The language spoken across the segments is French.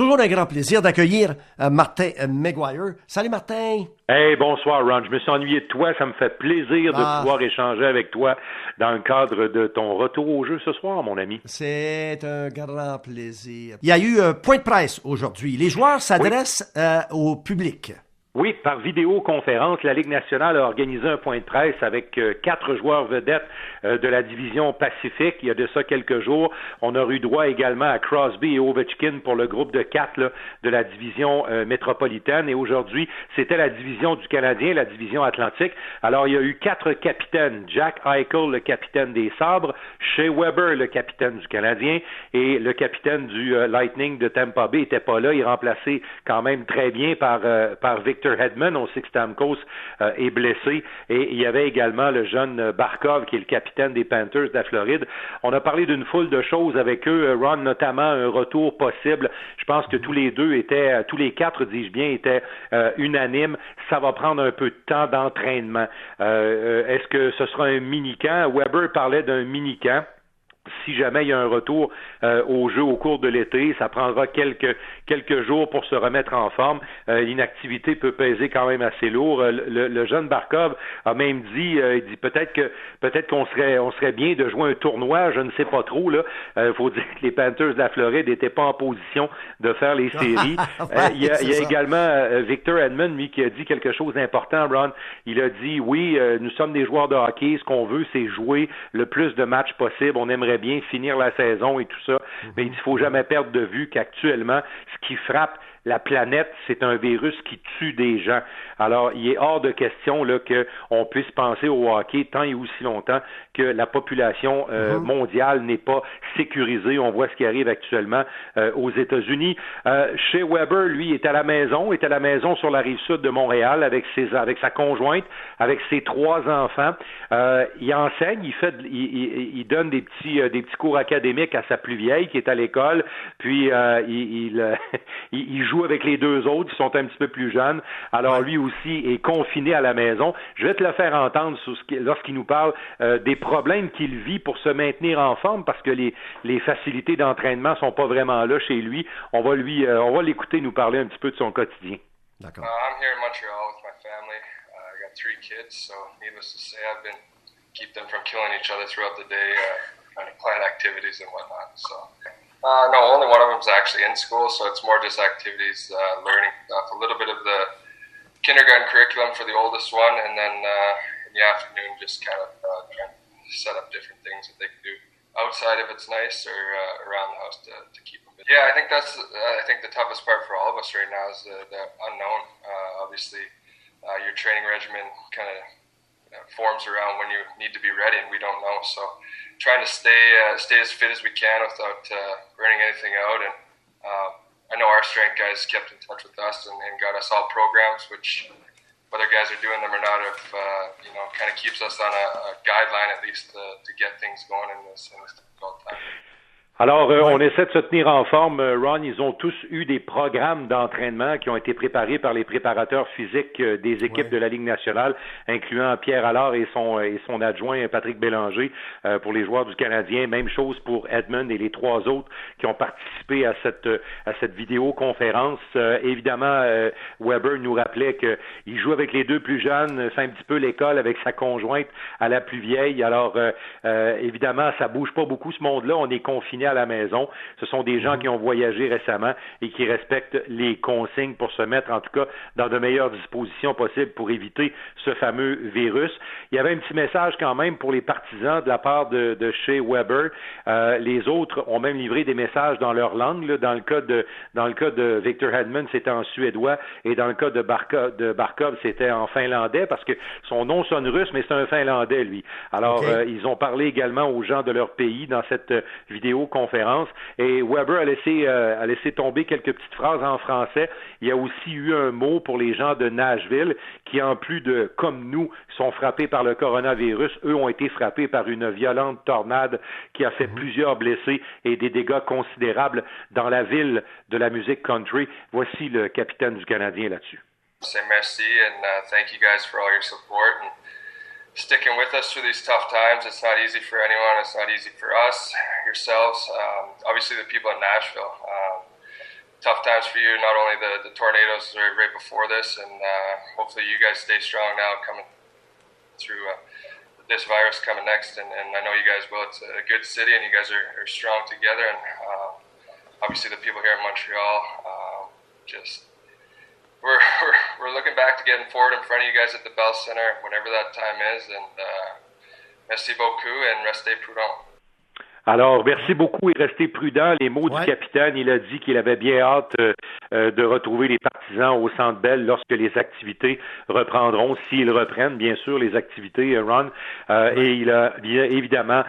Toujours un grand plaisir d'accueillir euh, Martin euh, McGuire. Salut Martin. Hey, bonsoir Ron. Je me suis ennuyé de toi. Ça me fait plaisir de Ah. pouvoir échanger avec toi dans le cadre de ton retour au jeu ce soir, mon ami. C'est un grand plaisir. Il y a eu un point de presse aujourd'hui. Les joueurs s'adressent euh, au public. Oui, par vidéoconférence, la Ligue nationale a organisé un point de presse avec euh, quatre joueurs vedettes euh, de la division Pacifique. Il y a de ça quelques jours. On a eu droit également à Crosby et Ovechkin pour le groupe de quatre là, de la division euh, métropolitaine. Et aujourd'hui, c'était la division du Canadien, la division Atlantique. Alors, il y a eu quatre capitaines. Jack Eichel, le capitaine des Sabres, Shea Weber, le capitaine du Canadien, et le capitaine du Lightning de Tampa Bay était pas là. Il est remplacé quand même très bien par, par Victor On sait que Stamkos euh, est blessé. Et il y avait également le jeune euh, Barkov, qui est le capitaine des Panthers de la Floride. On a parlé d'une foule de choses avec eux, euh, Ron, notamment un retour possible. Je pense que tous les deux étaient, tous les quatre, dis-je bien, étaient unanimes. Ça va prendre un peu de temps d'entraînement. Est-ce que ce sera un mini-camp? Weber parlait d'un mini-camp si jamais il y a un retour au jeu au cours de l'été, ça prendra quelques quelques jours pour se remettre en forme. Euh, L'inactivité peut peser quand même assez lourd. Euh, Le, le jeune Barkov a même dit, euh, il dit peut-être que peut-être qu'on serait on serait bien de jouer un tournoi, je ne sais pas trop là. Il faut dire que les Panthers de la Floride n'étaient pas en position de faire les séries. Euh, il y a, il y a également euh, Victor Edmond, lui, qui a dit quelque chose d'important, Ron. Il a dit, oui, euh, nous sommes des joueurs de hockey. Ce qu'on veut, c'est jouer le plus de matchs possible. On aimerait bien finir la saison et tout ça. Mais il ne faut jamais perdre de vue qu'actuellement, ce qui frappe la planète, c'est un virus qui tue des gens. Alors, il est hors de question là qu'on puisse penser au hockey tant et aussi longtemps que la population euh, mondiale n'est pas sécurisée. On voit ce qui arrive actuellement euh, aux États-Unis. Euh, chez Weber, lui, est à la maison, est à la maison sur la rive sud de Montréal avec ses avec sa conjointe, avec ses trois enfants. Euh, il enseigne, il fait, il, il- il donne des petits des petits cours académiques à sa plus vieille qui est à l'école. Puis il, il, il- il joue avec les deux autres qui sont un petit peu plus jeunes. Alors lui aussi est confiné à la maison. Je vais te le faire entendre lorsqu'il nous parle euh, des problèmes qu'il vit pour se maintenir en forme parce que les, les facilités d'entraînement sont pas vraiment là chez lui. On va lui euh, on va l'écouter nous parler un petit peu de son quotidien. D'accord. Uh, I'm here in Montreal with my family. Uh, I got three kids, so needless to say, I've been keep them from killing each other throughout the day, uh, trying to plan activities and whatnot. So, uh, no, only one of them's actually in school, so it's more just activities, uh, learning stuff, a little bit of the kindergarten curriculum for the oldest one, and then uh, in the afternoon, just kind of uh, trying to set up different things that they can do outside if it's nice or uh, around the house to, to keep them. Yeah, I think that's uh, I think the toughest part for all of us right now is the, the unknown. Uh, obviously, uh, your training regimen kind of forms around when you need to be ready, and we don't know. So, trying to stay uh, stay as fit as we can without uh, burning anything out. And uh, I know our strength guys kept in touch with us and, and got us all programs, which whether guys are doing them or not, if uh, you know, kind of keeps us on a, a guideline at least to, to get things going in this in this difficult time. Alors, euh, on essaie de se tenir en forme. Euh, Ron, ils ont tous eu des programmes d'entraînement qui ont été préparés par les préparateurs physiques euh, des équipes Ouais. de la Ligue nationale, incluant Pierre Allard et son, euh, et son adjoint Patrick Bélanger euh, pour les joueurs du Canadien. Même chose pour Edmund et les trois autres qui ont participé à cette, à cette vidéoconférence. Euh, évidemment, euh, Weber nous rappelait qu'il joue avec les deux plus jeunes, c'est un petit peu l'école avec sa conjointe à la plus vieille. Alors, euh, euh, évidemment, ça bouge pas beaucoup ce monde-là. On est confiné à la maison. Ce sont des gens qui ont voyagé récemment et qui respectent les consignes pour se mettre, en tout cas, dans de meilleures dispositions possibles pour éviter ce fameux virus. Il y avait un petit message quand même pour les partisans de la part de, de chez Weber. Euh, les autres ont même livré des messages dans leur langue. là. Dans le cas de dans le cas de Victor Hedman, c'était en suédois et dans le cas de, Barko- de Barkov, c'était en finlandais parce que son nom sonne russe, mais c'est un finlandais lui. Alors euh, ils ont parlé également aux gens de leur pays dans cette euh, et Weber a laissé euh, a laissé tomber quelques petites phrases en français. Il y a aussi eu un mot pour les gens de Nashville qui en plus de comme nous sont frappés par le coronavirus, eux ont été frappés par une violente tornade qui a fait plusieurs blessés et des dégâts considérables dans la ville de la musique country. Voici le capitaine du Canadien là-dessus. say merci and uh, thank you guys for all your support and sticking with us through these tough times. It's not easy for anyone. It's not easy for us, yourselves, um, obviously the people in Nashville. Um, tough times for you. Not only the, the tornadoes right, right before this, and uh, hopefully you guys stay strong now coming through uh, this virus coming next. And, and, I know you guys will. It's a good city, and you guys are, are strong together. And uh, obviously the people here in Montreal, uh, just we're, we're, we're looking back to getting forward in front of you guys at the Bell Center whenever that time is. And uh, merci beaucoup and restez prudent. Alors, merci beaucoup et restez prudent. Les mots du capitaine, il a dit qu'il avait bien hâte euh, euh, de retrouver les partisans au Centre Bell lorsque les activités reprendront, s'ils reprennent, bien sûr, les activités, euh, Ron. Et il a bien évidemment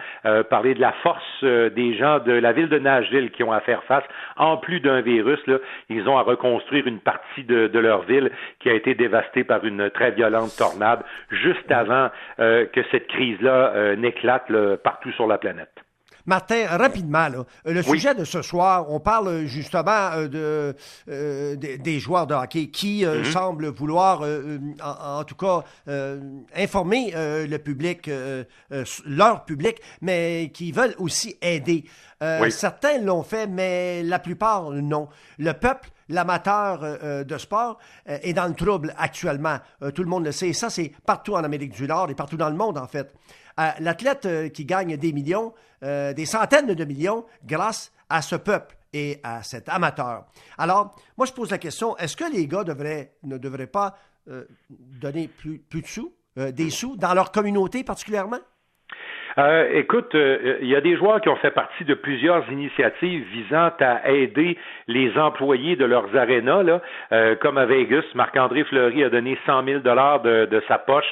parlé de la force des gens de la ville de Nashville qui ont à faire face, en plus d'un virus, là, ils ont à reconstruire une partie de, de, leur ville qui a été dévastée par une très violente tornade juste avant que cette crise-là n'éclate partout sur la planète. Martin, rapidement, le sujet de ce soir, on parle justement euh, de, euh, des joueurs de hockey qui euh, mm-hmm. semblent vouloir, en, tout cas, informer le public, leur public, mais qui veulent aussi aider. Certains l'ont fait, mais la plupart non. Le peuple l'amateur de sport est dans le trouble actuellement. tout le monde le sait. Et ça, c'est partout en Amérique du Nord et partout dans le monde, en fait. L'athlète qui gagne des millions, euh, des centaines de millions grâce à ce peuple et à cet amateur. Alors, moi, je pose la question, est-ce que les gars devraient, ne devraient pas euh, donner plus, plus de sous, euh, des sous, dans leur communauté particulièrement? Euh, écoute, euh, il y a des joueurs qui ont fait partie de plusieurs initiatives visant à aider les employés de leurs arénas, euh, comme à Vegas. Marc-André Fleury a donné 100 000 dollars de, de, sa poche.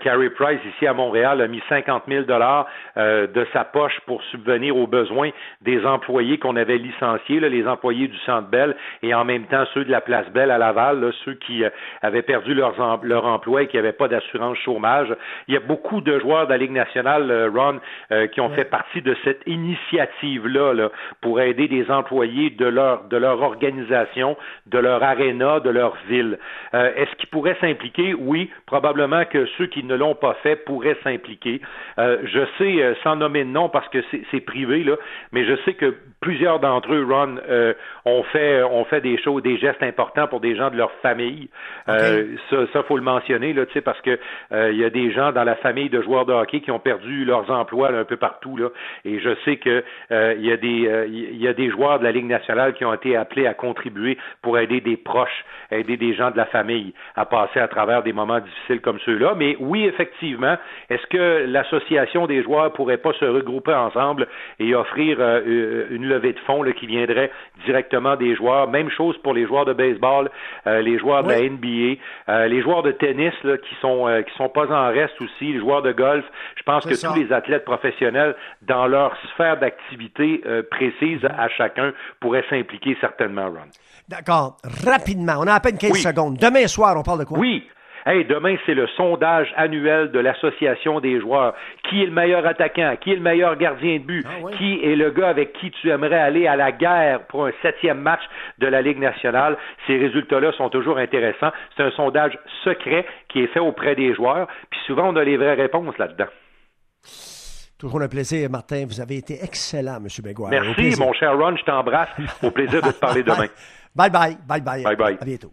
Carey Price, ici à Montréal, a mis 50 000 dollars de sa poche pour subvenir aux besoins des employés qu'on avait licenciés, là, les employés du Centre Bell, et en même temps ceux de la Place Belle à Laval, là, ceux qui avaient perdu leur emploi et qui n'avaient pas d'assurance chômage. Il y a beaucoup de joueurs de la Ligue nationale euh, Ron, euh, qui ont fait partie de cette initiative-là pour aider des employés de leur, de leur organisation, de leur aréna, de leur ville. Euh, est-ce qu'ils pourraient s'impliquer? Oui, probablement que ceux qui ne l'ont pas fait pourraient s'impliquer. je sais, sans nommer de nom parce que c'est privé, là, mais je sais que plusieurs d'entre eux, Ron, ont fait ont fait des choses, des gestes importants pour des gens de leur famille. ça, ça faut le mentionner là, tu sais, parce que il y a des gens dans la famille de joueurs de hockey qui ont perdu leurs emplois un peu partout. Là. Et je sais que euh, il y a des euh, il y a des joueurs de la Ligue nationale qui ont été appelés à contribuer pour aider des proches, aider des gens de la famille à passer à travers des moments difficiles comme ceux-là. Mais oui, effectivement, est-ce que l'association des joueurs pourrait pas se regrouper ensemble et offrir euh, une levée de fonds là, qui viendrait directement des joueurs? Même chose pour les joueurs de baseball, les joueurs de la NBA, les joueurs de tennis là, qui sont qui sont pas en reste aussi, les joueurs de golf. Je pense que tous les athlètes professionnels, dans leur sphère d'activité euh, précise à chacun, pourraient s'impliquer certainement, Ron. D'accord. Rapidement, on a à peine 15 secondes. Demain soir, on parle de quoi? Oui. Hey, demain, c'est le sondage annuel de l'Association des joueurs. Qui est le meilleur attaquant? Qui est le meilleur gardien de but? Ah qui est le gars avec qui tu aimerais aller à la guerre pour un septième match de la Ligue nationale? Ces résultats-là sont toujours intéressants. C'est un sondage secret qui est fait auprès des joueurs. Puis souvent, on a les vraies réponses là-dedans. Toujours un plaisir, Martin. Vous avez été excellent, M. Maguire. Merci, mon cher Ron. Je t'embrasse. Au plaisir de te parler demain. Bye bye. Bye bye. Bye bye. À bientôt.